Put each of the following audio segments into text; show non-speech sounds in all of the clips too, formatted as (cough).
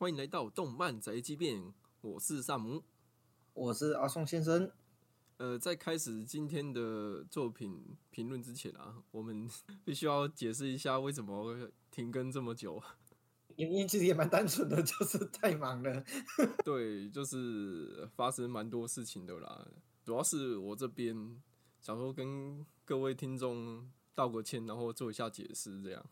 欢迎来到动漫宅急便，我是萨姆。我是阿宋先生。呃，在开始今天的作品评论之前啊，(laughs) 我们 (laughs) 必须要解释一下为什么停更这么久。原因其实也蛮单纯的，就是太忙了。(laughs) 对，就是发生蛮多事情的啦。主要是我这边想说跟各位听众道个歉，然后做一下解释，这样。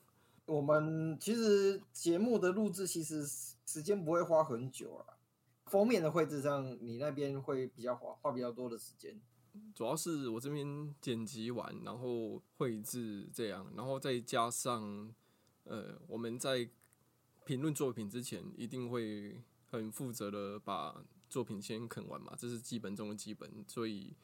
我们其实节目的录制其实时间不会花很久啊。封面的绘制上，你那边会比较花花比较多的时间。主要是我这边剪辑完，然后绘制这样，然后再加上呃，我们在评论作品之前，一定会很负责的把作品先啃完嘛，这是基本中的基本。所以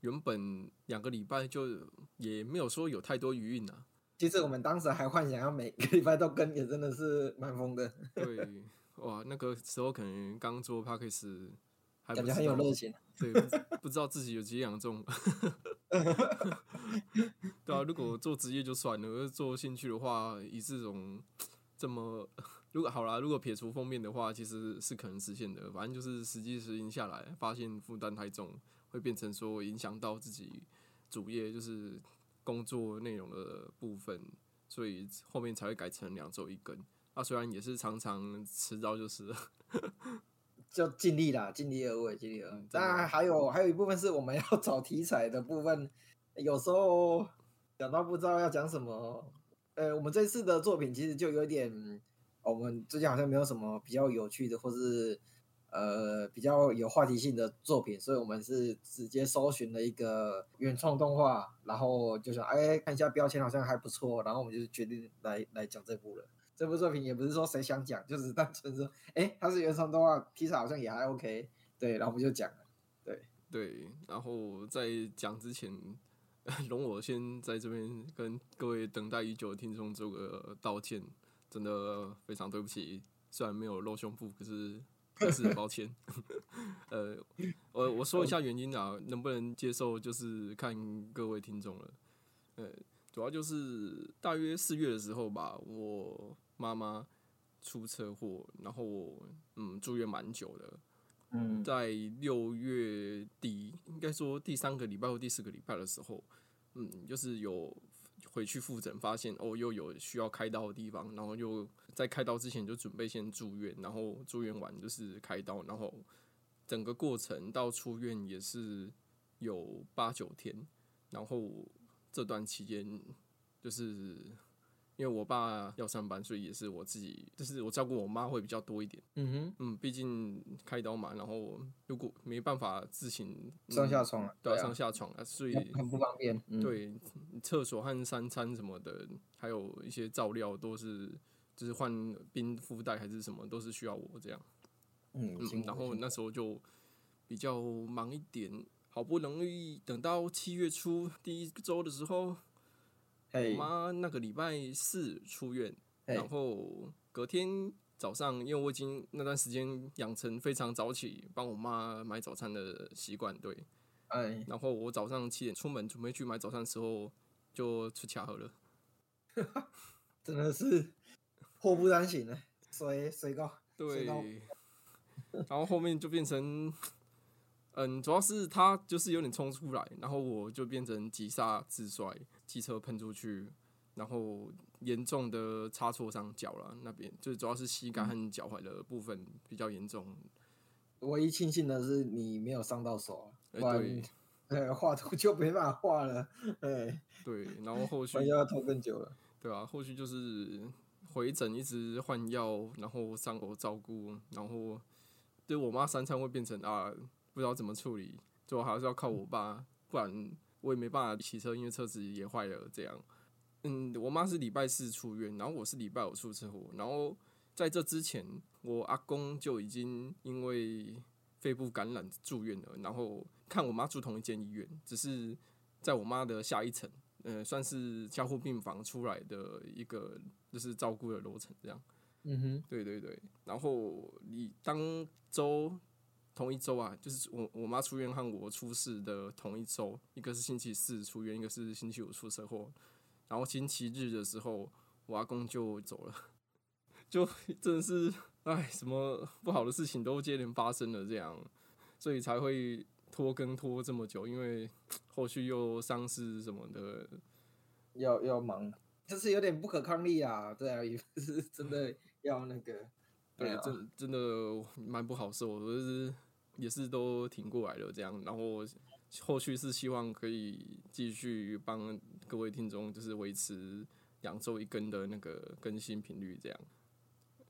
原本两个礼拜就也没有说有太多余韵啊。其实我们当时还幻想要每个礼拜都更，也真的是蛮疯的。对。哇，那个时候可能刚做 p a c k a g e 还感觉很有热情，对，不知道自己有几两重。(laughs) 对啊，如果做职业就算了，做兴趣的话，以这种这么，如果好啦，如果撇除封面的话，其实是可能实现的。反正就是实际实行下来，发现负担太重，会变成说影响到自己主业，就是工作内容的部分，所以后面才会改成两周一根。啊，虽然也是常常迟到，就是，(laughs) 就尽力啦，尽力而为，尽力而为。当然还有还有一部分是我们要找题材的部分，有时候讲到不知道要讲什么。呃，我们这次的作品其实就有点，我们最近好像没有什么比较有趣的，或是呃比较有话题性的作品，所以我们是直接搜寻了一个原创动画，然后就想哎看一下标签好像还不错，然后我们就决定来来讲这部了。这部作品也不是说谁想讲，就是单纯说，哎，它是原创动画，题材好像也还 OK，对，然后我们就讲了，对对，然后在讲之前，(laughs) 容我先在这边跟各位等待已久的听众做个道歉，真的非常对不起，虽然没有露胸部，可是是抱歉。(laughs) 呃，我我说一下原因啊，能不能接受就是看各位听众了，呃，主要就是大约四月的时候吧，我。妈妈出车祸，然后嗯住院蛮久的。嗯，在六月底，应该说第三个礼拜或第四个礼拜的时候，嗯，就是有回去复诊，发现哦又有需要开刀的地方，然后又在开刀之前就准备先住院，然后住院完就是开刀，然后整个过程到出院也是有八九天，然后这段期间就是。因为我爸要上班，所以也是我自己，就是我照顾我妈会比较多一点。嗯哼，嗯，毕竟开刀嘛，然后如果没办法自行上下床，对，上下床啊，所以很不方便。对，厕所和三餐什么的，还有一些照料都是，就是换冰敷袋还是什么，都是需要我这样。嗯，然后那时候就比较忙一点，好不容易等到七月初第一周的时候。我妈那个礼拜四出院，然后隔天早上，因为我已经那段时间养成非常早起帮我妈买早餐的习惯，对，哎，然后我早上七点出门准备去买早餐的时候，就出卡河了，(laughs) 真的是祸不单行呢，谁谁告，对，然后后面就变成。嗯，主要是他就是有点冲出来，然后我就变成急刹自摔，机车喷出去，然后严重的擦挫伤脚了。那边就主要是膝盖和脚踝的部分比较严重。唯一庆幸的是你没有伤到手，对，呃，画图就没办法画了。哎，对，然后后续要拖更久了。对啊，后续就是回诊，一直换药，然后伤口照顾，然后对我妈三餐会变成啊。不知道怎么处理，最后还是要靠我爸，不然我也没办法骑车，因为车子也坏了。这样，嗯，我妈是礼拜四出院，然后我是礼拜五出车祸。然后在这之前，我阿公就已经因为肺部感染住院了。然后看我妈住同一间医院，只是在我妈的下一层，呃，算是加护病房出来的一个就是照顾的楼层这样。嗯哼，对对对。然后你当周。同一周啊，就是我我妈出院和我出事的同一周，一个是星期四出院，一个是星期五出车祸，然后星期日的时候，我阿公就走了，(laughs) 就真的是哎，什么不好的事情都接连发生了，这样，所以才会拖更拖这么久，因为后续又丧事什么的，要要忙，就是有点不可抗力啊，对啊，也不是真的 (laughs) 要那个，对，真真的蛮不好受，就是也是都挺过来了这样，然后后续是希望可以继续帮各位听众，就是维持两周一更的那个更新频率这样。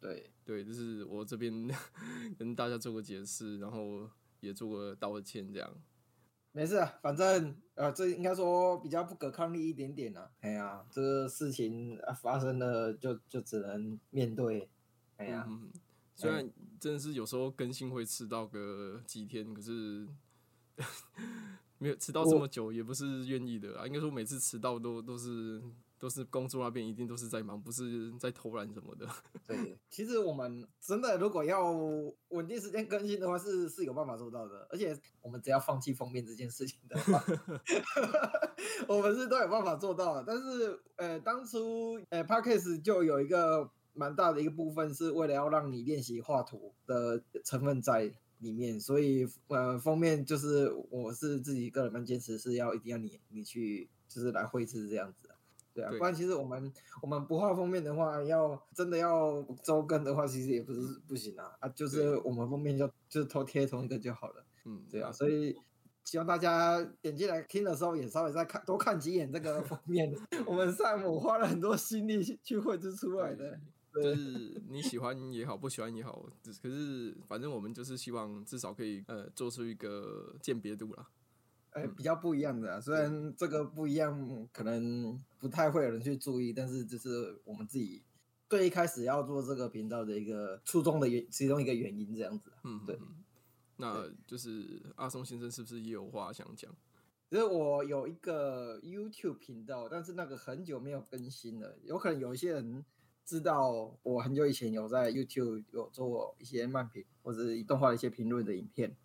对对，就是我这边 (laughs) 跟大家做个解释，然后也做个道歉，这样。没事，反正呃，这应该说比较不可抗力一点点啊。哎呀，这个事情发生了，就就只能面对。哎呀，虽然真的是有时候更新会迟到个几天，可是 (laughs) 没有迟到这么久，也不是愿意的啊。应该说每次迟到都都是。都是工作那边一定都是在忙，不是在偷懒什么的。(laughs) 对，其实我们真的如果要稳定时间更新的话，是是有办法做到的。而且我们只要放弃封面这件事情的话，(laughs) 我们是都有办法做到的。但是呃，当初呃 p a c k a s e 就有一个蛮大的一个部分，是为了要让你练习画图的成分在里面，所以呃封面就是我是自己个人蛮坚持是要一定要你你去就是来绘制这样子。对啊，不然其实我们我们不画封面的话，要真的要周更的话，其实也不是不行啊啊，就是我们封面就就是偷贴同一个就好了。嗯，对啊，所以希望大家点进来听的时候，也稍微再看多看几眼这个封面。(laughs) 我们上午花了很多心力去绘制出来的，就是你喜欢也好，不喜欢也好，可是反正我们就是希望至少可以呃做出一个鉴别度啦。哎，比较不一样的，虽然这个不一样，可能不太会有人去注意，但是就是我们自己最一开始要做这个频道的一个初衷的原其中一个原因，这样子。嗯，对。那就是阿松先生是不是也有话想讲？其实我有一个 YouTube 频道，但是那个很久没有更新了，有可能有一些人知道我很久以前有在 YouTube 有做一些漫评或者是动画的一些评论的影片。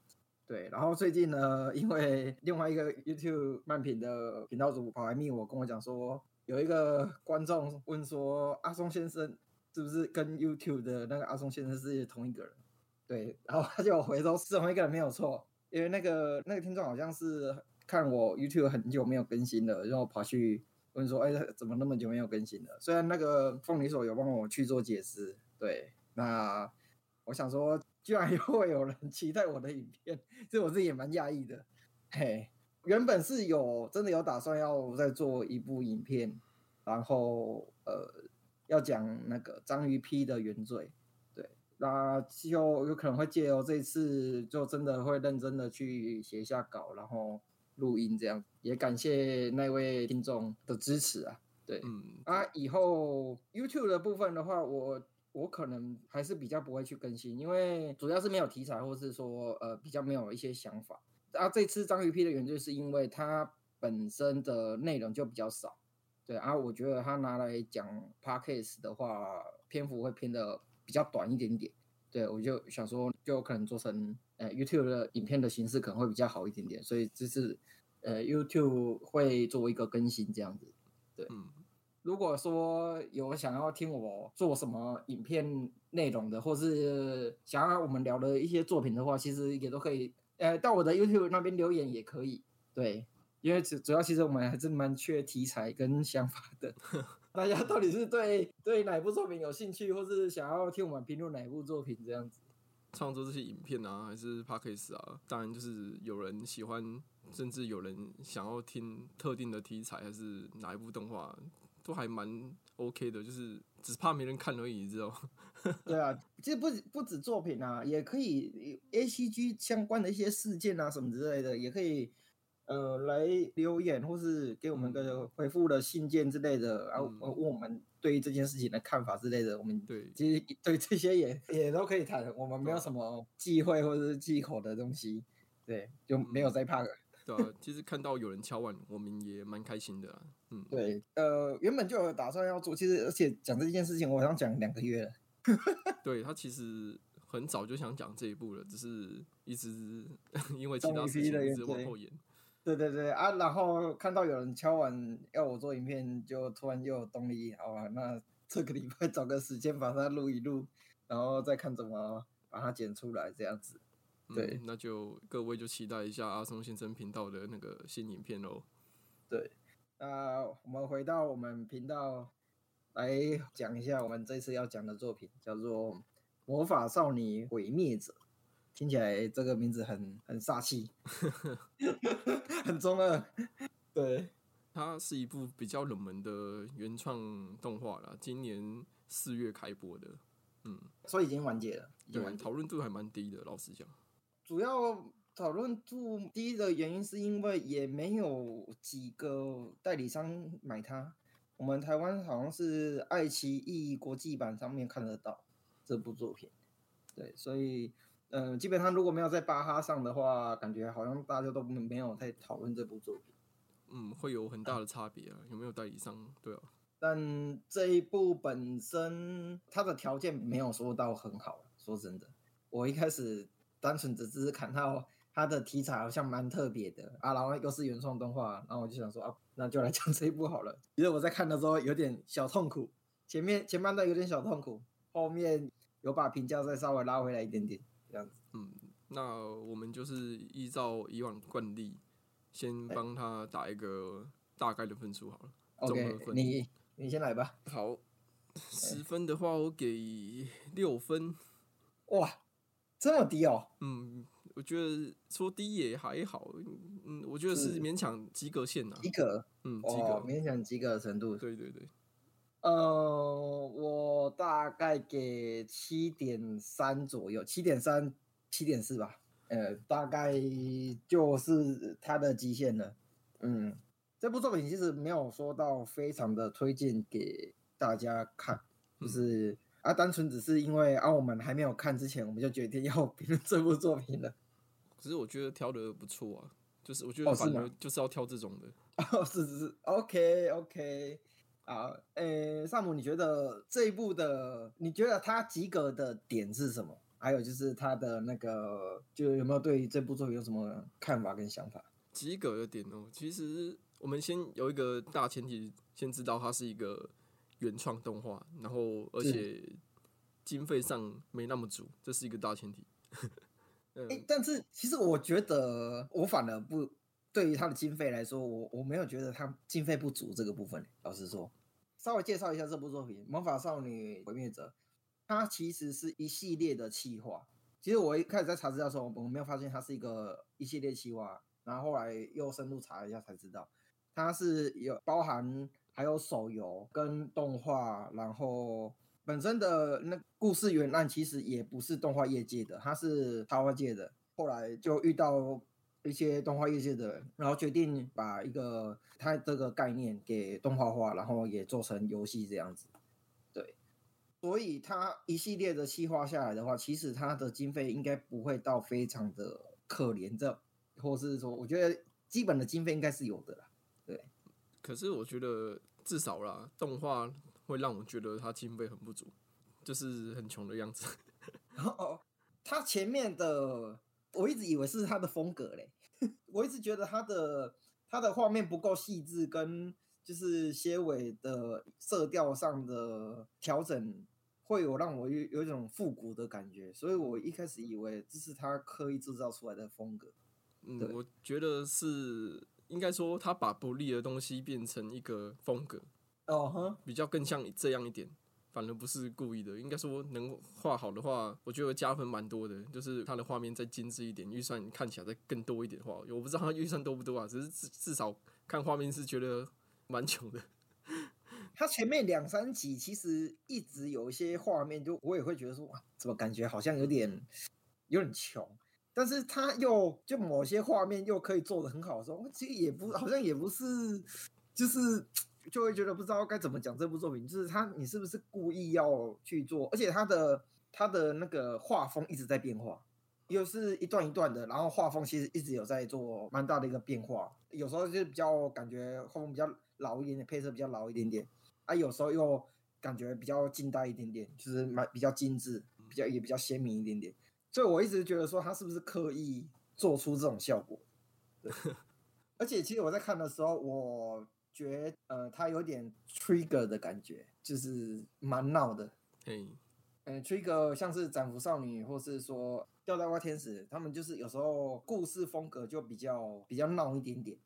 对，然后最近呢，因为另外一个 YouTube 漫品的频道主跑来密我，跟我讲说，有一个观众问说，阿松先生是不是跟 YouTube 的那个阿松先生是同一个人？对，然后他就回头是同一个人没有错，因为那个那个听众好像是看我 YouTube 很久没有更新了，然后跑去问说，哎，怎么那么久没有更新了？虽然那个凤梨所有帮我去做解释，对，那我想说。居然又会有人期待我的影片，这我自己也蛮讶异的。嘿，原本是有真的有打算要再做一部影片，然后呃要讲那个章鱼 P 的原罪，对，那就有可能会借由这次就真的会认真的去写下稿，然后录音这样。也感谢那位听众的支持啊，对，嗯啊，以后 YouTube 的部分的话，我。我可能还是比较不会去更新，因为主要是没有题材，或是说呃比较没有一些想法。啊，这次章鱼 P 的原罪是因为它本身的内容就比较少，对啊，我觉得它拿来讲 Podcast 的话，篇幅会偏的比较短一点点。对，我就想说，就可能做成呃 YouTube 的影片的形式可能会比较好一点点，所以这是呃 YouTube 会做一个更新这样子，对。如果说有想要听我做什么影片内容的，或是想要我们聊的一些作品的话，其实也都可以，呃，到我的 YouTube 那边留言也可以。对，因为主主要其实我们还是蛮缺题材跟想法的。(laughs) 大家到底是对对哪部作品有兴趣，或是想要听我们评论哪部作品这样子？创作这些影片啊，还是 Podcast 啊？当然就是有人喜欢，甚至有人想要听特定的题材，还是哪一部动画？都还蛮 OK 的，就是只怕没人看而已，你知道吗？(laughs) 对啊，其实不不止作品啊，也可以 ACG 相关的一些事件啊什么之类的，也可以呃来留言或是给我们个回复的信件之类的，然后问我们对于这件事情的看法之类的。我们对其实对这些也 (laughs) 也都可以谈，我们没有什么忌讳或者是忌口的东西，对，就没有在怕的。对啊，其实看到有人敲碗，我们也蛮开心的。嗯，对，呃，原本就有打算要做，其实而且讲这件事情，我想讲两个月了。(laughs) 对他其实很早就想讲这一步了，只是一直 (laughs) 因为其他事情一直往后延。对对对啊，然后看到有人敲碗要我做影片，就突然又有动力，好吧？那这个礼拜找个时间把它录一录。然后再看怎么把它剪出来这样子。对嗯，那就各位就期待一下阿松先生频道的那个新影片喽。对，那我们回到我们频道来讲一下我们这次要讲的作品，叫做《魔法少女毁灭者》。听起来这个名字很很煞气，(laughs) 很中二。对，它是一部比较冷门的原创动画啦，今年四月开播的。嗯，所以已经完结了，对，讨论度还蛮低的，老实讲。主要讨论度低的原因是因为也没有几个代理商买它。我们台湾好像是爱奇艺国际版上面看得到这部作品，对，所以嗯、呃基本上如果没有在巴哈上的话，感觉好像大家都没有在讨论这部作品。嗯，会有很大的差别啊，有没有代理商？对啊，但这一部本身它的条件没有说到很好，说真的，我一开始单纯只是看到它的题材好像蛮特别的啊，然后又是原创动画，然后我就想说啊，那就来讲这一部好了。其实我在看的时候有点小痛苦，前面前半段有点小痛苦，后面有把评价再稍微拉回来一点点，这样子。嗯，那我们就是依照以往惯例，先帮他打一个大概的分数好了。OK，分你你先来吧。好，十分的话我给六分。哇，这么低哦？嗯，我觉得说低也还好，嗯，我觉得是是勉强及格线啊。及格嗯，及哦，格。勉强及格的程度。对对对，呃，我大概给七点三左右，七点三、七点四吧。呃，大概就是它的极限了。嗯，这部作品其实没有说到非常的推荐给大家看，就是、啊，单纯只是因为啊，我们还没有看之前，我们就决定要评论这部作品了。可是我觉得挑的不错啊，就是我觉得反而就是要挑这种的。哦，是是是，OK OK，啊，诶，萨姆，你觉得这一部的，你觉得他及格的点是什么？还有就是他的那个，就有没有对这部作品有什么看法跟想法？及格的点哦，其实我们先有一个大前提，先知道它是一个原创动画，然后而且经费上没那么足，这是一个大前提。(laughs) 但是其实我觉得，我反而不对于他的经费来说，我我没有觉得他经费不足这个部分。老实说，稍微介绍一下这部作品《魔法少女毁灭者》，它其实是一系列的企划。其实我一开始在查资料的时候，我没有发现它是一个一系列企划，然后后来又深入查了一下才知道，它是有包含还有手游跟动画，然后本身的那故事原案其实也不是动画业界的，它是插画界的。后来就遇到一些动画业界的人，然后决定把一个它这个概念给动画化，然后也做成游戏这样子。对，所以它一系列的细化下来的话，其实它的经费应该不会到非常的可怜这，或是说，我觉得基本的经费应该是有的啦。可是我觉得至少啦，动画会让我觉得他经费很不足，就是很穷的样子。然后哦，他前面的我一直以为是他的风格嘞，(laughs) 我一直觉得他的他的画面不够细致，跟就是结尾的色调上的调整，会有让我有有一种复古的感觉，所以我一开始以为这是他刻意制造出来的风格。嗯，我觉得是应该说他把不利的东西变成一个风格，哦哼，比较更像这样一点，反而不是故意的。应该说能画好的话，我觉得加分蛮多的，就是他的画面再精致一点，预算看起来再更多一点的话，我不知道他预算多不多啊，只是至至少看画面是觉得蛮穷的。(laughs) 他前面两三集其实一直有一些画面，就我也会觉得说，哇，怎么感觉好像有点有点穷，但是他又就某些画面又可以做的很好的时候，其实也不好像也不是，就是 (tsk) 就会觉得不知道该怎么讲这部作品，就是他你是不是故意要去做，而且他的他的那个画风一直在变化。又是一段一段的，然后画风其实一直有在做蛮大的一个变化，有时候就比较感觉画风比较老一点点，配色比较老一点点，啊，有时候又感觉比较近代一点点，就是蛮比较精致，比较也比较鲜明一点点。所以我一直觉得说他是不是刻意做出这种效果？对，(laughs) 而且其实我在看的时候，我觉得呃他有点 trigger 的感觉，就是蛮闹的。嘿，嗯，，trigger 像是斩服少女，或是说吊带花天使，他们就是有时候故事风格就比较比较闹一点点，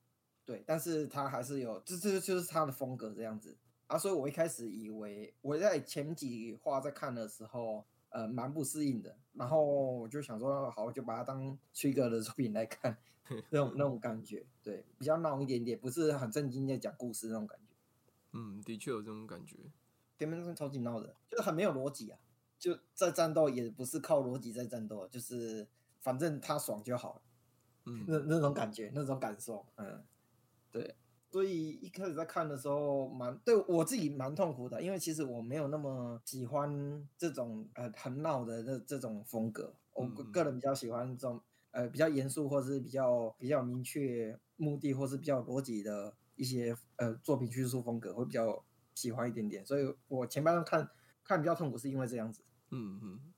对，但是他还是有，这这就是他的风格这样子啊，所以我一开始以为我在前几话在看的时候，呃，蛮不适应的，然后我就想说，好，我就把它当崔哥的作品来看，(laughs) 那种那种感觉，对，比较闹一点点，不是很正经在讲故事那种感觉。嗯，的确有这种感觉。前面是超级闹的，就是很没有逻辑啊！就在战斗也不是靠逻辑在战斗，就是反正他爽就好了。嗯，那那种感觉，那种感受，嗯，对。所以一开始在看的时候，蛮对我自己蛮痛苦的，因为其实我没有那么喜欢这种呃很闹的这这种风格。我个人比较喜欢这种呃比较严肃，或是比较比较明确目的，或是比较逻辑的一些呃作品叙述风格，会比较。喜欢一点点，所以我前半段看看比较痛苦，是因为这样子。嗯嗯，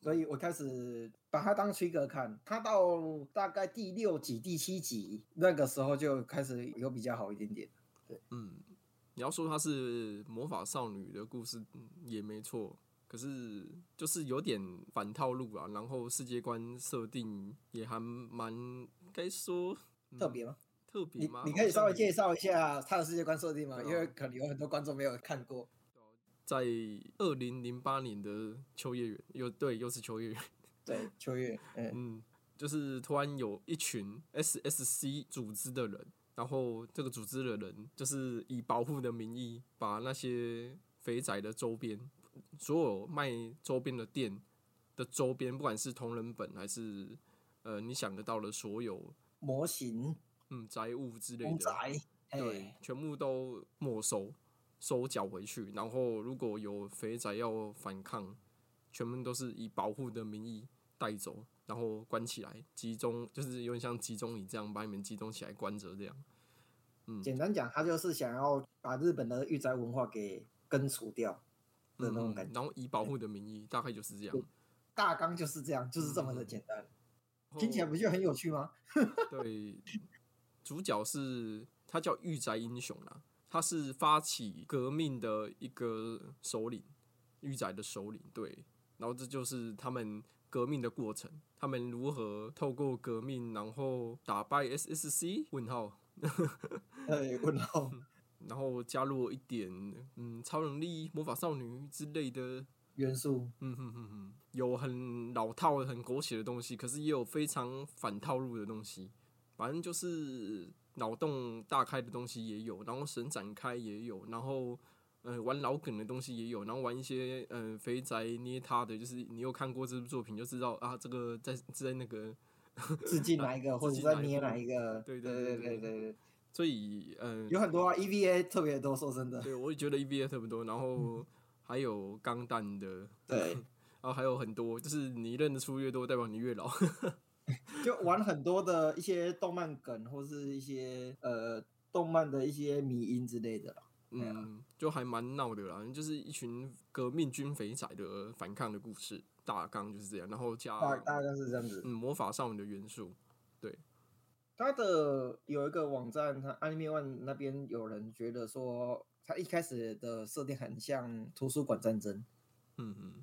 所以我开始把它当区隔看，它到大概第六集、第七集那个时候就开始有比较好一点点。对，嗯，你要说它是魔法少女的故事也没错，可是就是有点反套路啊，然后世界观设定也还蛮该说特别吗？特别吗？你可以稍微介绍一下他的世界观设定吗？因为可能有很多观众没有看过。在二零零八年的秋叶原，又对，又是秋叶原。(laughs) 对，秋叶。嗯，就是突然有一群 SSC 组织的人，然后这个组织的人就是以保护的名义，把那些肥仔的周边，所有卖周边的店的周边，不管是同人本还是呃你想得到的所有模型。嗯，宅物之类的，对，全部都没收，收缴回去。然后如果有肥仔要反抗，全部都是以保护的名义带走，然后关起来，集中，就是有点像集中营这样，把你们集中起来关着这样。嗯，简单讲，他就是想要把日本的御宅文化给根除掉的那种感觉。然后以保护的名义，大概就是这样。大纲就是这样，就是这么的简单。听起来不就很有趣吗？(laughs) 对。主角是他叫御宅英雄啊，他是发起革命的一个首领，御宅的首领。对，然后这就是他们革命的过程，他们如何透过革命，然后打败 SSC？问号？(laughs) 哎，问号。(laughs) 然后加入一点嗯超能力、魔法少女之类的元素。嗯哼哼哼，有很老套、很狗血的东西，可是也有非常反套路的东西。反正就是脑洞大开的东西也有，然后神展开也有，然后呃玩老梗的东西也有，然后玩一些呃肥宅捏他的，就是你有看过这部作品就知道啊，这个在在那个 (laughs) 致敬哪一个 (laughs) 或者在捏哪一个，对对对对对对，所以嗯有很多啊，EVA 特别多，说真的，对我也觉得 EVA 特别多，然后 (laughs) 还有钢弹的，对，然后还有很多，就是你认得出越多，代表你越老。就玩很多的一些动漫梗，或是一些呃动漫的一些迷音之类的啦。嗯，就还蛮闹的啦，就是一群革命军肥仔的反抗的故事，大纲就是这样。然后加大大概是这样子，嗯，魔法少女的元素。对，他的有一个网站，他 Anime One 那边有人觉得说，他一开始的设定很像图书馆战争。嗯嗯。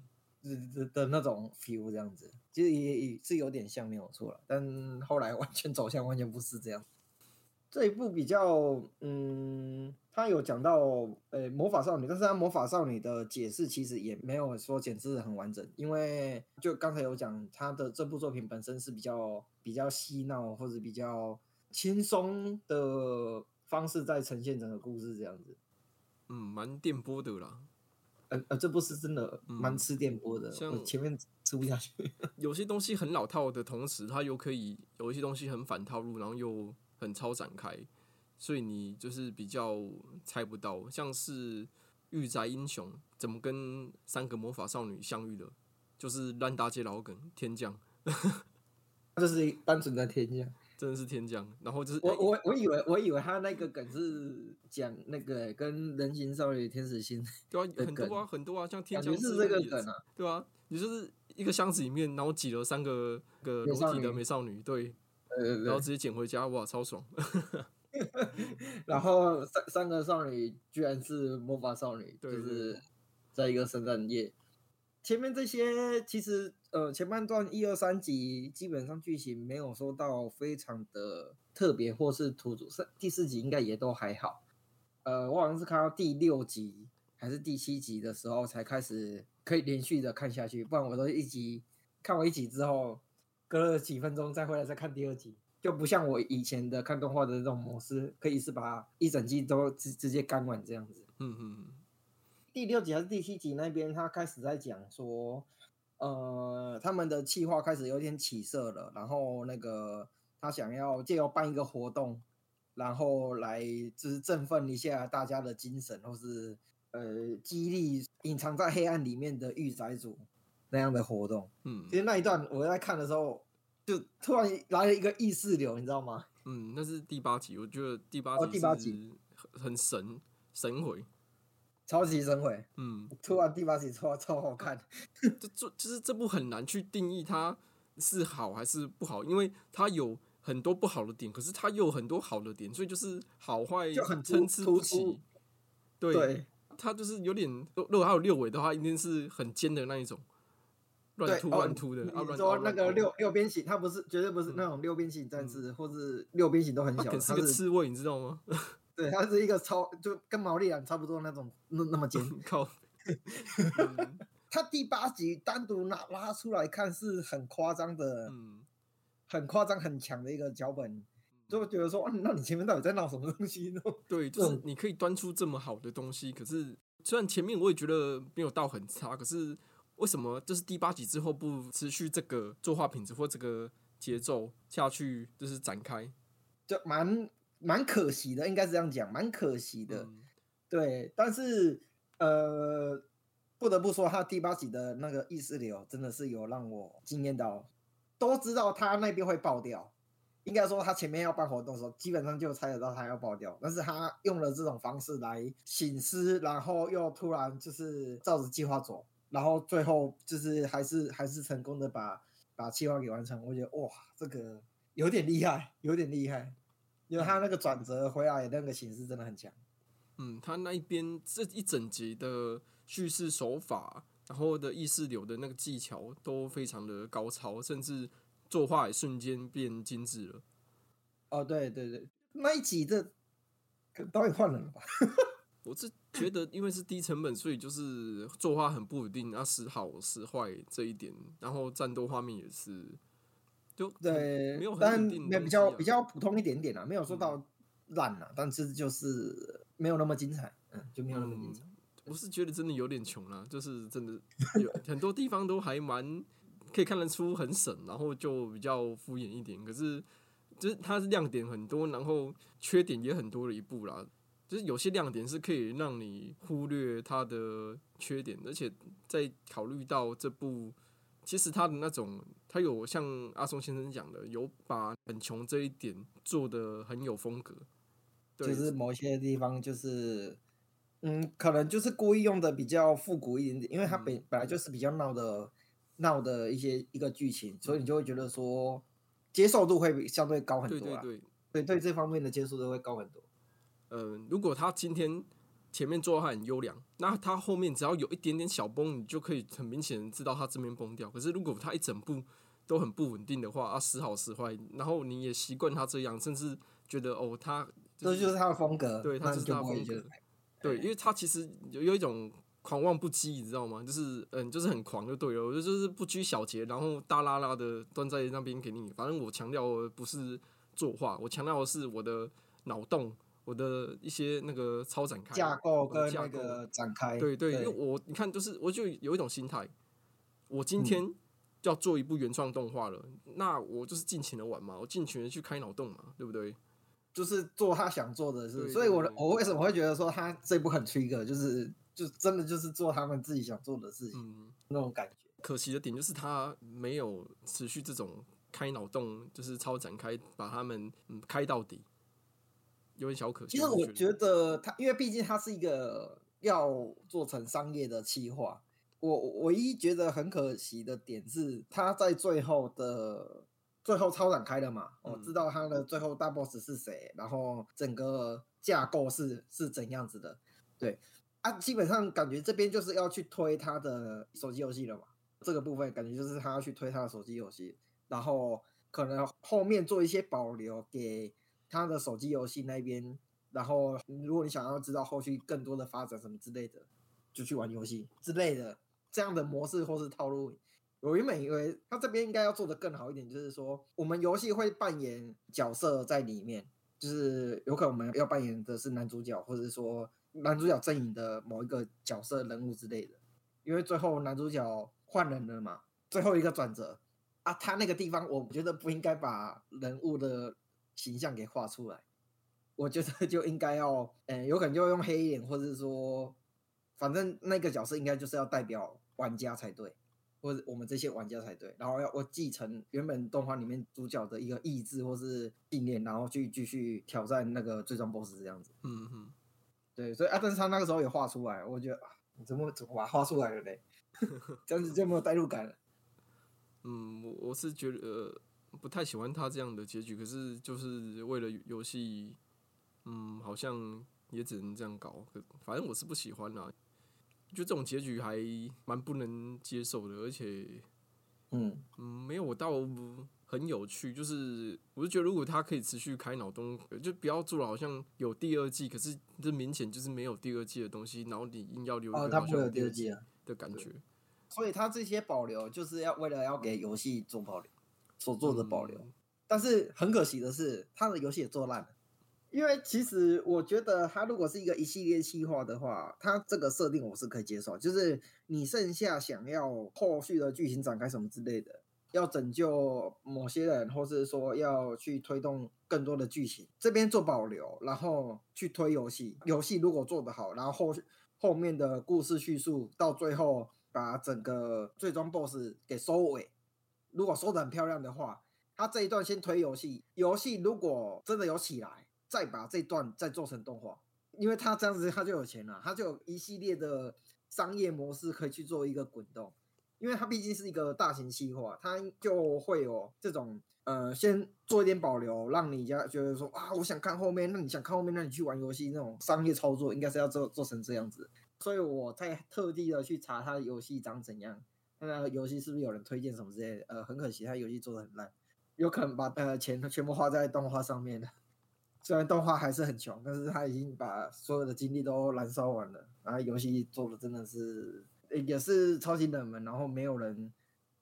的的那种 feel 这样子，其实也也是有点像没有错了，但后来完全走向完全不是这样。这一部比较，嗯，他有讲到，呃，魔法少女，但是他魔法少女的解释其实也没有说解释很完整，因为就刚才有讲，他的这部作品本身是比较比较嬉闹或者比较轻松的方式在呈现整个故事这样子。嗯，蛮电波的啦。呃呃，这部是真的蛮吃电波的，像前面吃不下去。(laughs) 有些东西很老套的同时，它又可以有一些东西很反套路，然后又很超展开，所以你就是比较猜不到。像是御宅英雄怎么跟三个魔法少女相遇的，就是烂大街老梗天降，(laughs) 这是单纯的天降。真的是天降，然后就是我我我以为我以为他那个梗是讲那个跟人形少女、天使心对啊，很多啊很多啊，像天降是这个梗啊，对啊，你就是一个箱子里面，然后挤了三个个裸体的美少女，对，然后直接捡回家，哇，超爽。(laughs) (laughs) 然后三三个少女居然是魔法少女，就是在一个圣诞夜。前面这些其实呃前半段一二三集基本上剧情没有说到非常的特别或是突出，是第四集应该也都还好。呃，我好像是看到第六集还是第七集的时候才开始可以连续的看下去，不然我都一集看完一集之后，隔了几分钟再回来再看第二集，就不像我以前的看动画的这种模式，可以是把一整季都直直接干完这样子。嗯嗯。第六集还是第七集那边，他开始在讲说，呃，他们的计划开始有点起色了，然后那个他想要借由办一个活动，然后来就是振奋一下大家的精神，或是呃激励隐藏在黑暗里面的御宅族那样的活动。嗯，其实那一段我在看的时候，就突然来了一个意识流，你知道吗？嗯，那是第八集，我觉得第八集第八集很很神神回。超级神回，嗯，突然第八集超超好看，(laughs) 这这就是这部很难去定义它是好还是不好，因为它有很多不好的点，可是它又有很多好的点，所以就是好坏就很参差不齐。对，它就是有点，如果它有六尾的话，一定是很尖的那一种，乱突乱突的。你说那个六六边形，它不是绝对不是那种六边形战士，或是六边形都很小，它是个刺猬，你知道吗？对，它是一个超就跟毛利兰差不多那种那那么尖。(laughs) 靠！(laughs) 他第八集单独拿拉出来看是很夸张的，嗯，很夸张很强的一个脚本，就觉得说，那你前面到底在闹什么东西呢？(laughs) 对，就是你可以端出这么好的东西，可是虽然前面我也觉得没有到很差，可是为什么就是第八集之后不持续这个作画品质或这个节奏下去，就是展开，就蛮。蛮可惜的，应该是这样讲，蛮可惜的。对，但是呃，不得不说，他第八集的那个意识流真的是有让我惊艳到。都知道他那边会爆掉，应该说他前面要办活动的时候，基本上就猜得到他要爆掉。但是他用了这种方式来醒思，然后又突然就是照着计划走，然后最后就是还是还是成功的把把计划给完成。我觉得哇，这个有点厉害，有点厉害。因为他那个转折回来那个形式真的很强，嗯，他那一边这一整集的叙事手法，然后的意识流的那个技巧都非常的高超，甚至作画也瞬间变精致了。哦，对对对，那一集的导演换人了吧？(laughs) 我是觉得，因为是低成本，所以就是作画很不稳定，啊，时好时坏这一点，然后战斗画面也是。就对，没有但没比较比较普通一点点啦，没有说到烂啊，但是就是没有那么精彩，嗯，就没有那么精彩。我是觉得真的有点穷了，就是真的有很多地方都还蛮可以看得出很省，然后就比较敷衍一点。可是就是它是亮点很多，然后缺点也很多的一部啦。就是有些亮点是可以让你忽略它的缺点，而且在考虑到这部。其实他的那种，他有像阿松先生讲的，有把很穷这一点做的很有风格。就是某些地方，就是嗯，可能就是故意用的比较复古一点点，因为它本本来就是比较闹的闹的一些一个剧情，所以你就会觉得说接受度会相对高很多。对对对，对对这方面的接受度会高很多。嗯，如果他今天。前面做的很优良，那他后面只要有一点点小崩，你就可以很明显知道他这边崩掉。可是如果他一整部都很不稳定的话，啊时好时坏，然后你也习惯他这样，甚至觉得哦他这就是他的风格，对，他是他的风格，对，因为他其实有有一种狂妄不羁，你知道吗？就是嗯，就是很狂就对了，我觉得就是不拘小节，然后大拉拉的端在那边给你。反正我强调不是作画，我强调的是我的脑洞。我的一些那个超展开架构跟那个展开，对对，因为我你看，就是我就有一种心态，我今天要做一部原创动画了，那我就是尽情的玩嘛，我尽情的去开脑洞嘛，对不对？就是做他想做的事，所以我我为什么会觉得说他这部很 trigger，就是就真的就是做他们自己想做的事情，那种感觉。可惜的点就是他没有持续这种开脑洞，就是超展开，把他们嗯开到底。有点小可惜。其实我觉得他，因为毕竟他是一个要做成商业的企划，我唯一觉得很可惜的点是，他在最后的最后超展开了嘛，我知道他的最后大 boss 是谁，然后整个架构是是怎样子的。对，啊，基本上感觉这边就是要去推他的手机游戏了嘛。这个部分感觉就是他要去推他的手机游戏，然后可能后面做一些保留给他的手机游戏那边。然后如果你想要知道后续更多的发展什么之类的，就去玩游戏之类的这样的模式或是套路。我原本以为他这边应该要做的更好一点，就是说我们游戏会扮演角色在里面，就是有可能我们要扮演的是男主角，或者说男主角阵营的某一个角色人物之类的。因为最后男主角换人了嘛，最后一个转折啊，他那个地方我觉得不应该把人物的形象给画出来，我觉得就应该要，嗯，有可能就用黑脸，或者说，反正那个角色应该就是要代表玩家才对。或者我们这些玩家才对，然后要我继承原本动画里面主角的一个意志或是信念，然后去继续挑战那个最终 BOSS 这样子。嗯哼，对，所以啊，但是他那个时候也画出来，我觉得啊，你怎么怎么把它画出来了嘞？(laughs) 这样子就没有代入感了。嗯，我我是觉得不太喜欢他这样的结局，可是就是为了游戏，嗯，好像也只能这样搞。反正我是不喜欢啦。就这种结局还蛮不能接受的，而且，嗯嗯，没有我到很有趣。就是我就觉得，如果他可以持续开脑洞，就不要做了，好像有第二季，可是这明显就是没有第二季的东西，然后你硬要留哦，他不会有第二季啊的感觉。所以他这些保留就是要为了要给游戏做保留所做的保留，但是很可惜的是，他的游戏也做烂了。因为其实我觉得，它如果是一个一系列计划的话，它这个设定我是可以接受。就是你剩下想要后续的剧情展开什么之类的，要拯救某些人，或是说要去推动更多的剧情，这边做保留，然后去推游戏。游戏如果做得好，然后后后面的故事叙述到最后把整个最终 BOSS 给收尾，如果收的很漂亮的话，他这一段先推游戏。游戏如果真的有起来。再把这段再做成动画，因为他这样子他就有钱了，他就有一系列的商业模式可以去做一个滚动，因为它毕竟是一个大型企划，它就会有这种呃，先做一点保留，让你家觉得说啊，我想看后面，那你想看后面，那你去玩游戏那种商业操作，应该是要做做成这样子，所以我在特地的去查他的游戏长怎样，那游戏是不是有人推荐什么之类的，呃，很可惜他游戏做的很烂，有可能把呃钱全部花在动画上面了。虽然动画还是很穷，但是他已经把所有的精力都燃烧完了。然后游戏做的真的是也是超级冷门，然后没有人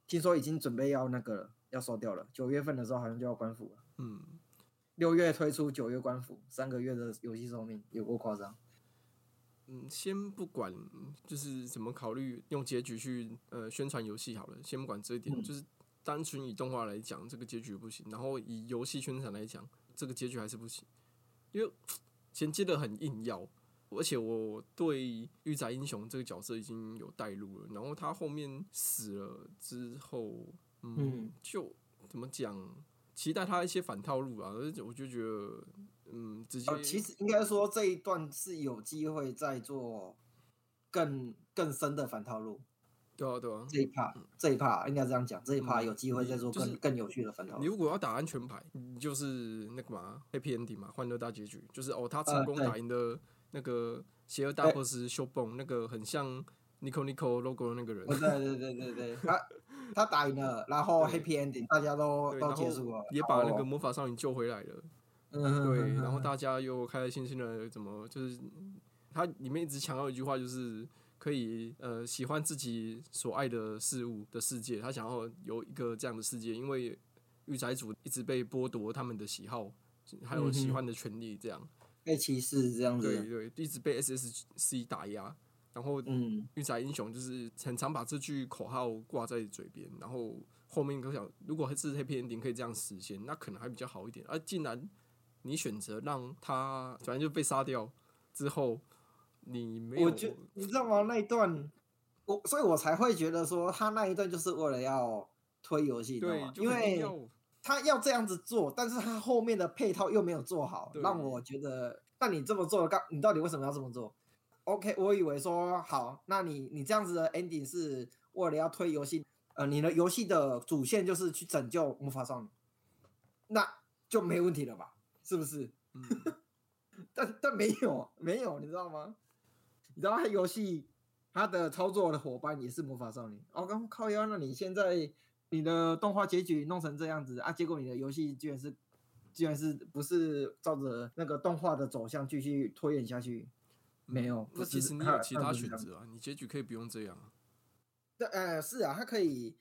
听说已经准备要那个了要收掉了。九月份的时候好像就要关服了。嗯，六月推出，九月关服，三个月的游戏寿命有过夸张。嗯，先不管就是怎么考虑用结局去呃宣传游戏好了，先不管这一点，就是单纯以动画来讲，这个结局不行。然后以游戏宣传来讲。这个结局还是不行，因为衔接的很硬要，而且我对御宅英雄这个角色已经有带入了，然后他后面死了之后，嗯，就怎么讲，期待他一些反套路啊，而且我就觉得，嗯，直接其实应该说这一段是有机会再做更更深的反套路。对啊，对啊，这一趴，这一趴应该这样讲，这一趴有机会再做更更有趣的反套。你如果要打安全牌，你就是那个嘛，Happy Ending 嘛，欢乐大结局，就是哦，他成功打赢的那个邪恶大 boss 修崩，那个很像 Nico Nico logo 的那个人。对对对对对，他他打赢了，然后 Happy Ending，大家都都结束了，也把那个魔法少女救回来了。嗯，对，然后大家又开开心心的，怎么就是他里面一直强调一句话，就是。可以呃喜欢自己所爱的事物的世界，他想要有一个这样的世界，因为御宅族一直被剥夺他们的喜好，还有喜欢的权利，这样被歧视这样子，对对，一直被 SSC 打压，然后嗯，御宅英雄就是很常把这句口号挂在嘴边，然后后面可想，如果是黑片 ending 可以这样实现，那可能还比较好一点，而竟然你选择让他反正就被杀掉之后。你没有，我觉你知道吗？那一段，我所以，我才会觉得说，他那一段就是为了要推游戏，对，因为他要这样子做，但是他后面的配套又没有做好，让我觉得，那你这么做，刚你到底为什么要这么做？OK，我以为说好，那你你这样子的 ending 是为了要推游戏，呃，你的游戏的主线就是去拯救魔法少女，那就没问题了吧？是不是？嗯 (laughs) 但但没有，没有，你知道吗？你知道他游戏他的操作的伙伴也是魔法少女。哦，刚靠腰，那你现在你的动画结局弄成这样子啊？结果你的游戏居然是居然是不是照着那个动画的走向继续拖延下去？没有，那其实你有其他选择啊，你结局可以不用这样啊。对，呃，是啊，他可以，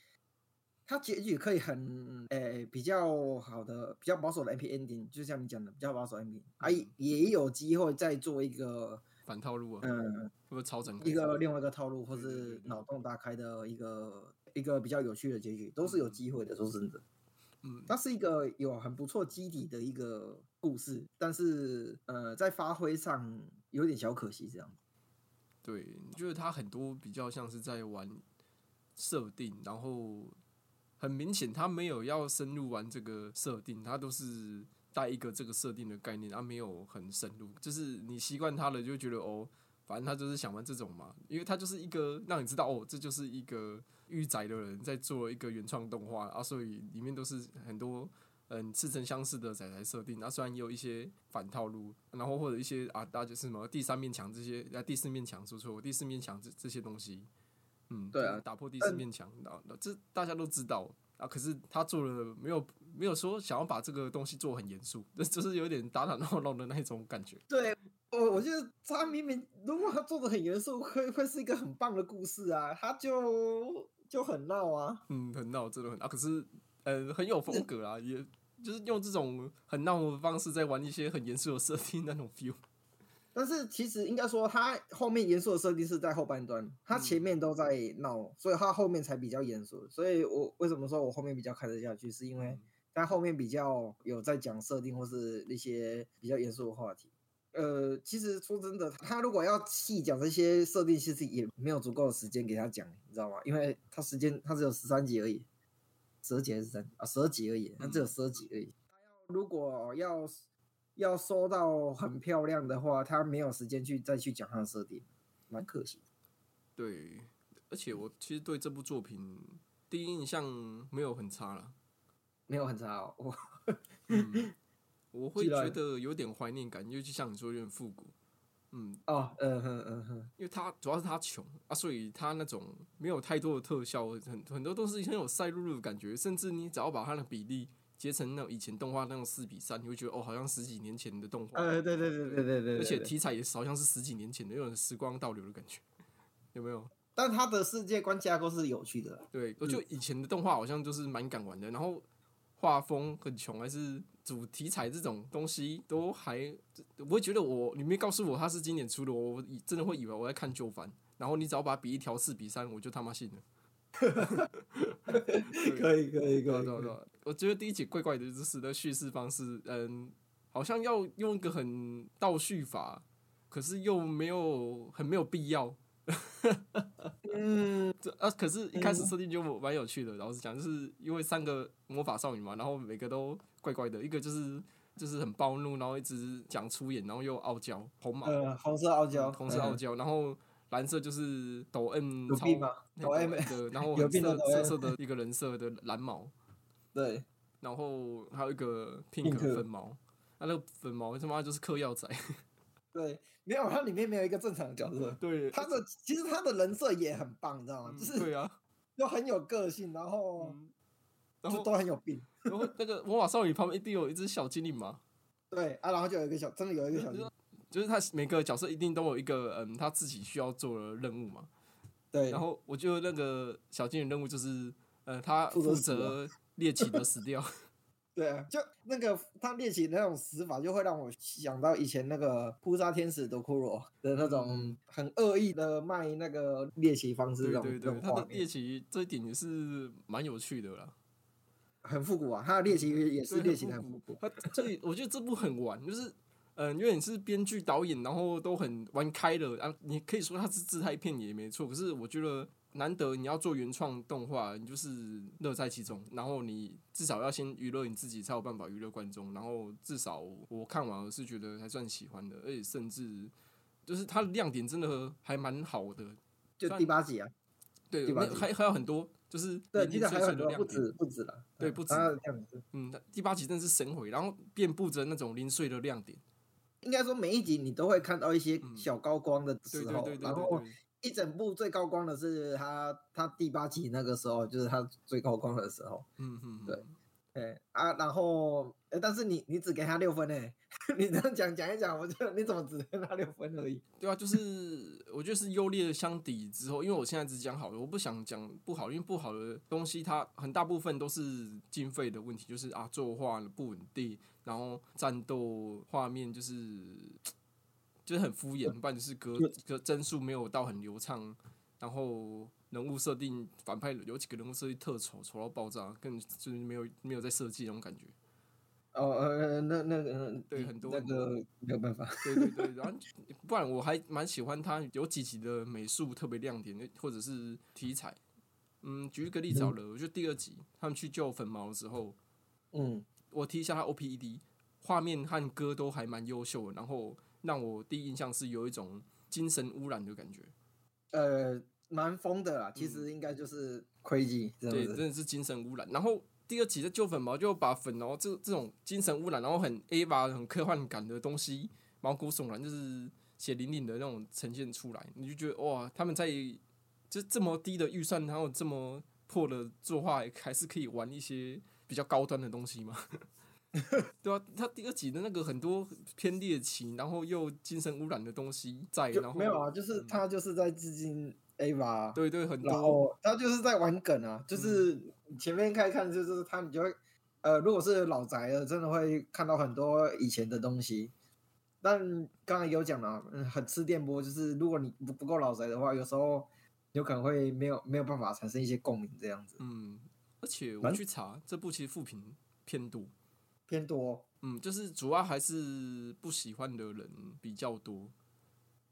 他结局可以很，呃，比较好的、比较保守的 MP ending，就像你讲的，比较保守 MP，啊，也有机会再做一个反套路啊，嗯，或者超整一个另外一个套路，或是脑洞大开的一个一个比较有趣的结局，都是有机会的，说真的。嗯，它是一个有很不错基底的一个故事，但是呃，在发挥上有点小可惜，这样。对，就是他很多比较像是在玩设定，然后很明显他没有要深入玩这个设定，他都是带一个这个设定的概念，他没有很深入，就是你习惯他了就觉得哦，反正他就是想玩这种嘛，因为他就是一个让你知道哦，这就是一个。御宅的人在做一个原创动画啊，所以里面都是很多嗯似曾相识的仔仔设定。那虽然也有一些反套路，然后或者一些啊，大家就是什么第三面墙这些，啊第四面墙说错，第四面墙这这些东西，嗯，对啊，打破第四面墙，那这大家都知道啊。可是他做了没有没有说想要把这个东西做很严肃，这 (laughs) 就是有点打打闹闹的那种感觉。对。我我觉得他明明如果他做的很严肃，会会是一个很棒的故事啊，他就就很闹啊，嗯，很闹，真的很啊，可是呃很有风格啊，也就是用这种很闹的方式在玩一些很严肃的设定那种 feel。但是其实应该说，他后面严肃的设定是在后半段，他前面都在闹，所以他后面才比较严肃。所以我为什么说我后面比较看得下去，是因为他后面比较有在讲设定或是那些比较严肃的话题。呃，其实说真的，他如果要细讲这些设定，其实也没有足够的时间给他讲，你知道吗？因为他时间他只有十三集而已，十二集还是三啊？十二集而已，他只有十二集而已。他要如果要要收到很漂亮的话，他没有时间去再去讲他的设定，蛮可惜。对，而且我其实对这部作品第一印象没有很差了，没有很差哦，我。我会 (laughs) 觉得有点怀念感，就像你说，有点复古。嗯，哦，嗯哼嗯哼，因为他主要是他穷啊，所以他那种没有太多的特效，很很多都是很有赛璐璐的感觉。甚至你只要把它的比例截成那种以前动画那种四比三，你会觉得哦，好像十几年前的动画。呃，对对对对对对。而且题材也是好像是十几年前的，有种时光倒流的感觉，有没有？但他的世界观架构是有趣的。对，我就以前的动画好像就是蛮敢玩的，然后画风很穷，还是。主题材这种东西都还，我会觉得我你没告诉我它是今年出的，我真的会以为我在看旧番。然后你只要把比一调四比三，我就他妈信了。可以可以可以，对对对，我觉得第一集怪怪的，就是的叙事方式，嗯，好像要用一个很倒叙法，可是又没有很没有必要。嗯，(laughs) 这啊，可是一开始设定就蛮有趣的。老实讲，就是因为三个魔法少女嘛，然后每个都怪怪的。一个就是就是很暴怒，然后一直讲粗言，然后又傲娇，红毛，呃，红色傲娇，红色傲娇。然后蓝色就是抖 M 超抖 M 的，(laughs) 然后色色色的一个人设的蓝毛，对。然后还有一个 pink 粉毛，那那个粉毛他妈就是嗑药仔。(laughs) 对，没有，它里面没有一个正常的角色。(laughs) 对，他的其实他的人设也很棒，你知道吗？就是对啊，又很有个性，然后然后都很有病。然后那个魔法少女旁边一定有一只小精灵嘛？对啊，然后就有一个小，真的有一个小精灵，就是他每个角色一定都有一个嗯，他自己需要做的任务嘛。对，然后我就那个小精灵任务就是，呃，他负责猎奇的死掉。(laughs) 对啊，就那个他猎奇那种死法，就会让我想到以前那个扑杀天使的骷髅的那种很恶意的卖那个猎奇方式。对对对，他的猎奇这一点也是蛮有趣的啦，很复古啊，他的猎奇也是猎奇很复古。他这我觉得这部很玩，就是嗯，因为你是编剧导演，然后都很玩开了啊，你可以说他是自拍片也没错，可是我觉得。难得你要做原创动画，你就是乐在其中，然后你至少要先娱乐你自己，才有办法娱乐观众。然后至少我看完我是觉得还算喜欢的，而且甚至就是它的亮点真的还蛮好的。就第八集啊，对，还还有很多，就是对，其实还有很多不止不止了，对，不止。嗯，第八集真的是神回，然后遍布着那种零碎的亮点。应该说每一集你都会看到一些小高光的时候，然后一整部最高光的是他他第八集那个时候，就是他最高光的时候。嗯嗯，对。哎啊，然后，哎，但是你你只给他六分呢？(laughs) 你这样讲讲一讲，我就你怎么只给他六分而已？对啊，就是我觉得是优劣相抵之后，因为我现在只讲好的，我不想讲不好，因为不好的东西它很大部分都是经费的问题，就是啊作画不稳定，然后战斗画面就是就是很敷衍，不然就是格格帧数没有到很流畅，然后。人物设定反派有几个人物设定特丑，丑到爆炸，更就是没有没有在设计那种感觉。哦呃，那那个对很多那个没有办法。对对对，然后不然我还蛮喜欢他有几集的美术特别亮点，或者是题材。嗯，举一个例子好了，我觉得第二集他们去救粉毛的时候，嗯，我提一下他 OPED 画面和歌都还蛮优秀的，然后让我第一印象是有一种精神污染的感觉。呃。蛮疯的啦，其实应该就是亏机，对，真的是精神污染。然后第二集的旧粉毛就把粉毛，这这种精神污染，然后很 A 吧，很科幻感的东西，毛骨悚然，就是血淋淋的那种呈现出来，你就觉得哇，他们在就这么低的预算，然后这么破的作画，还是可以玩一些比较高端的东西吗？(laughs) 对啊，他第二集的那个很多偏猎奇，然后又精神污染的东西在，然后没有啊，就是他就是在致敬。A 吧，对对，很多，他就是在玩梗啊，就是前面看看，就是他你就会，呃，如果是老宅的，真的会看到很多以前的东西。但刚才有讲了，嗯，很吃电波，就是如果你不不够老宅的话，有时候有可能会没有没有办法产生一些共鸣这样子。嗯，而且我去查这部其实负评偏多，偏多，嗯，就是主要还是不喜欢的人比较多。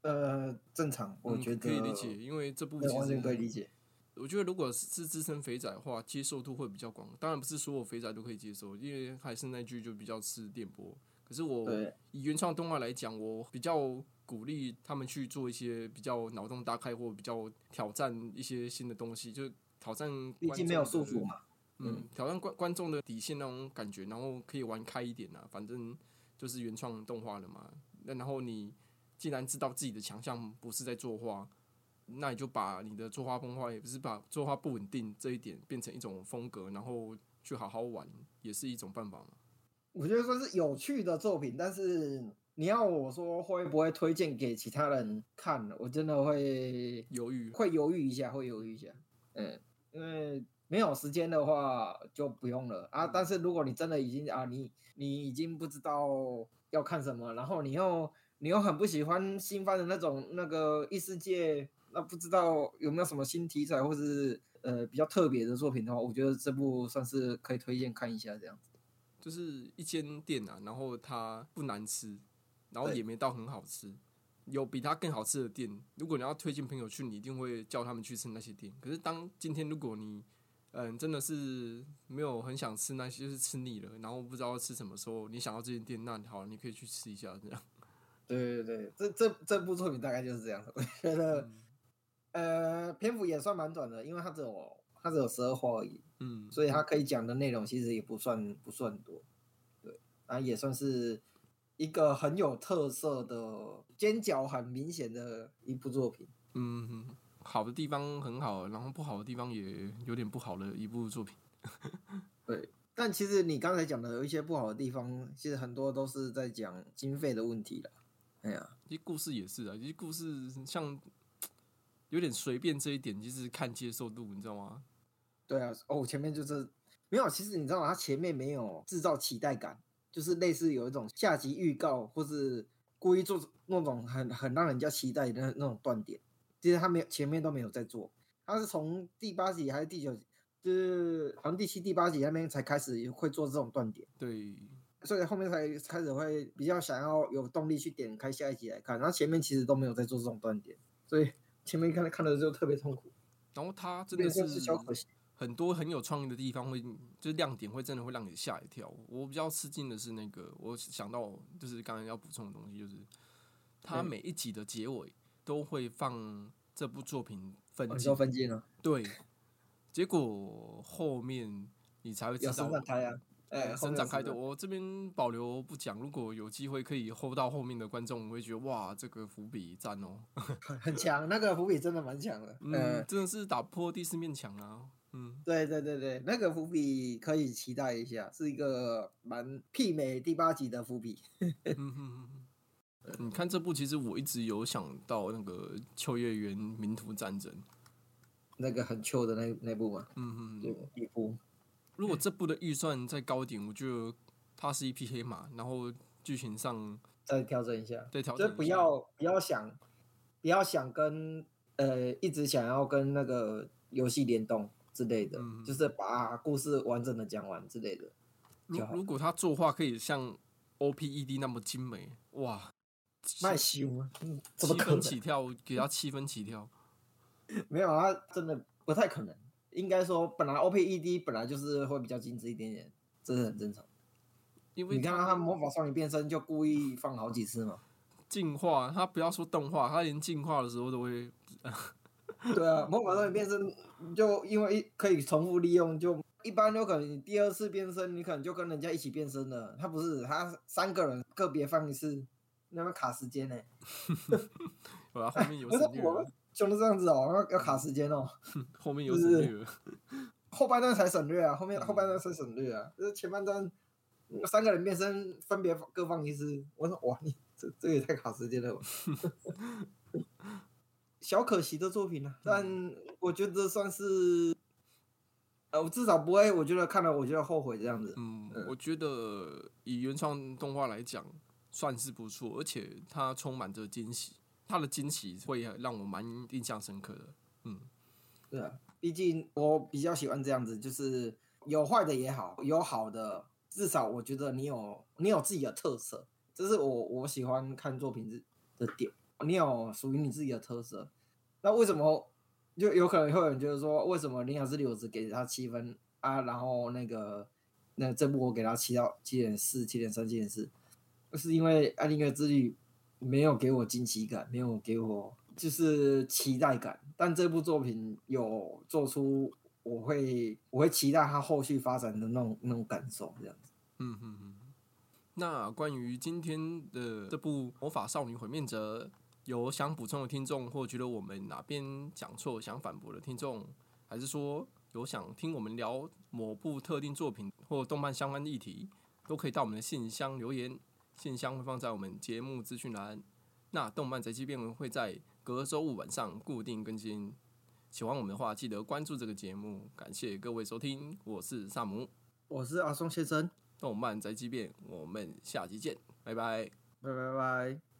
呃，正常，我觉得可以理解，因为这部完全可以理解。我觉得如果是资深肥仔的话，接受度会比较广。当然不是所有肥仔都可以接受，因为还是那句就比较吃电波。可是我以原创动画来讲，我比较鼓励他们去做一些比较脑洞大开或比较挑战一些新的东西，就挑战。毕竟没有束缚嘛。嗯，挑战观观众的底线那种感觉，然后可以玩开一点啊，反正就是原创动画了嘛。那然后你。既然知道自己的强项不是在作画，那你就把你的作画崩坏，也不是把作画不稳定这一点变成一种风格，然后去好好玩，也是一种办法嘛。我觉得说是有趣的作品，但是你要我说会不会推荐给其他人看，我真的会犹豫，会犹豫一下，会犹豫一下。嗯，因为没有时间的话就不用了啊。但是如果你真的已经啊，你你已经不知道要看什么，然后你又你又很不喜欢新番的那种那个异世界，那不知道有没有什么新题材或是呃比较特别的作品的话，我觉得这部算是可以推荐看一下这样子。就是一间店啊，然后它不难吃，然后也没到很好吃，有比它更好吃的店。如果你要推荐朋友去，你一定会叫他们去吃那些店。可是当今天如果你嗯真的是没有很想吃那些，就是吃腻了，然后不知道吃什么时候，你想要这间店，那好，你可以去吃一下这样。对对对，这这这部作品大概就是这样。我觉得，呃，篇幅也算蛮短的，因为它只有它只有十二话而已。嗯，所以它可以讲的内容其实也不算不算多。对，啊，也算是一个很有特色的尖角很明显的一部作品。嗯，好的地方很好，然后不好的地方也有点不好的一部作品。对。但其实你刚才讲的有一些不好的地方，其实很多都是在讲经费的问题了。哎呀，其实故事也是啊，其实故事像 (tsk) 有点随便这一点，就是看接受度，你知道吗？对啊，哦，前面就是没有。其实你知道吗？他前面没有制造期待感，就是类似有一种下集预告，或是故意做那种很很让人家期待的那种断点。其实他没有前面都没有在做，他是从第八集还是第九集，就是好像第七、第八集那边才开始会做这种断点。对。所以后面才开始会比较想要有动力去点开下一集来看，然后前面其实都没有在做这种断点，所以前面看看的就特别痛苦。然后他真的是很多很有创意的地方，会就是亮点会真的会让你吓一跳。我比较吃惊的是那个，我想到就是刚才要补充的东西，就是他每一集的结尾都会放这部作品分镜，分镜了。对，结果后面你才会知道。啊。哎，伸展开的的，我这边保留不讲。如果有机会可以 hold 到后面的观众，我会觉得哇，这个伏笔赞哦，(laughs) 很很强，那个伏笔真的蛮强的。嗯，嗯，真的是打破第四面墙啊，嗯，对对对对，那个伏笔可以期待一下，是一个蛮媲美第八集的伏笔。(laughs) 你看这部，其实我一直有想到那个秋叶原名图战争，那个很秋的那那部嘛，嗯嗯对，，一部。如果这部的预算再高一点，我觉得它是一匹黑马，然后剧情上再调整一下，对调整就不要不要想，不要想跟呃一直想要跟那个游戏联动之类的，嗯就是把故事完整的讲完之类的。如如果他作画可以像 OPED 那么精美，哇，卖修啊，嗯怎么可能？起跳，给他七分起跳，(laughs) 没有啊，真的不太可能。应该说，本来 OPED 本来就是会比较精致一点点，这是很正常。因为你看到他魔法少女变身就故意放好几次嘛。进化，他不要说动画，他连进化的时候都会，(laughs) 对啊，魔法少女变身就因为可以重复利用，就一般有可能你第二次变身，你可能就跟人家一起变身了。他不是，他三个人个别放一次，那么卡时间呢、(laughs) 我后面有不是省略了我们，就是这样子哦，要要卡时间哦。(laughs) 后面有就是省略了，(laughs) 后半段才省略啊，后面后半段才省略啊，就是前半段嗯三个人变身分别各放一次。我说哇，你这这也太卡时间了吧。(laughs) 小可惜的作品啊，但我觉得算是，呃，我至少不会，我觉得看了我觉得后悔这样子。嗯嗯，我觉得以原创动画来讲，算是不错，而且它充满着惊喜，他的惊喜会让我蛮印象深刻的。嗯，对啊，毕竟我比较喜欢这样子，就是有坏的也好，有好的，至少我觉得你有你有自己的特色，这是我我喜欢看作品的的点。你有属于你自己的特色，那为什么就有可能会有人觉得说，为什么《铃芽之旅》我只给他七分啊，然后那个那这部我给他七到七点四、七点三、七点四，是因为《爱丽丝之旅》没有给我惊喜感，没有给我就是期待感，但这部作品有做出我会我会期待它后续发展的那种那种感受，这样子。嗯嗯嗯。那关于今天的这部《魔法少女毁灭者》，有想补充的听众，或觉得我们哪边讲错想反驳的听众，还是说有想听我们聊某部特定作品或动漫相关议题，都可以到我们的信箱留言，信箱会放在我们节目资讯栏。那动漫宅急便会在隔周五晚上固定更新。喜欢我们的话，记得关注这个节目。感谢各位收听，我是萨姆，我是阿松先生，动漫宅急便，我们下期见，拜拜。拜拜拜。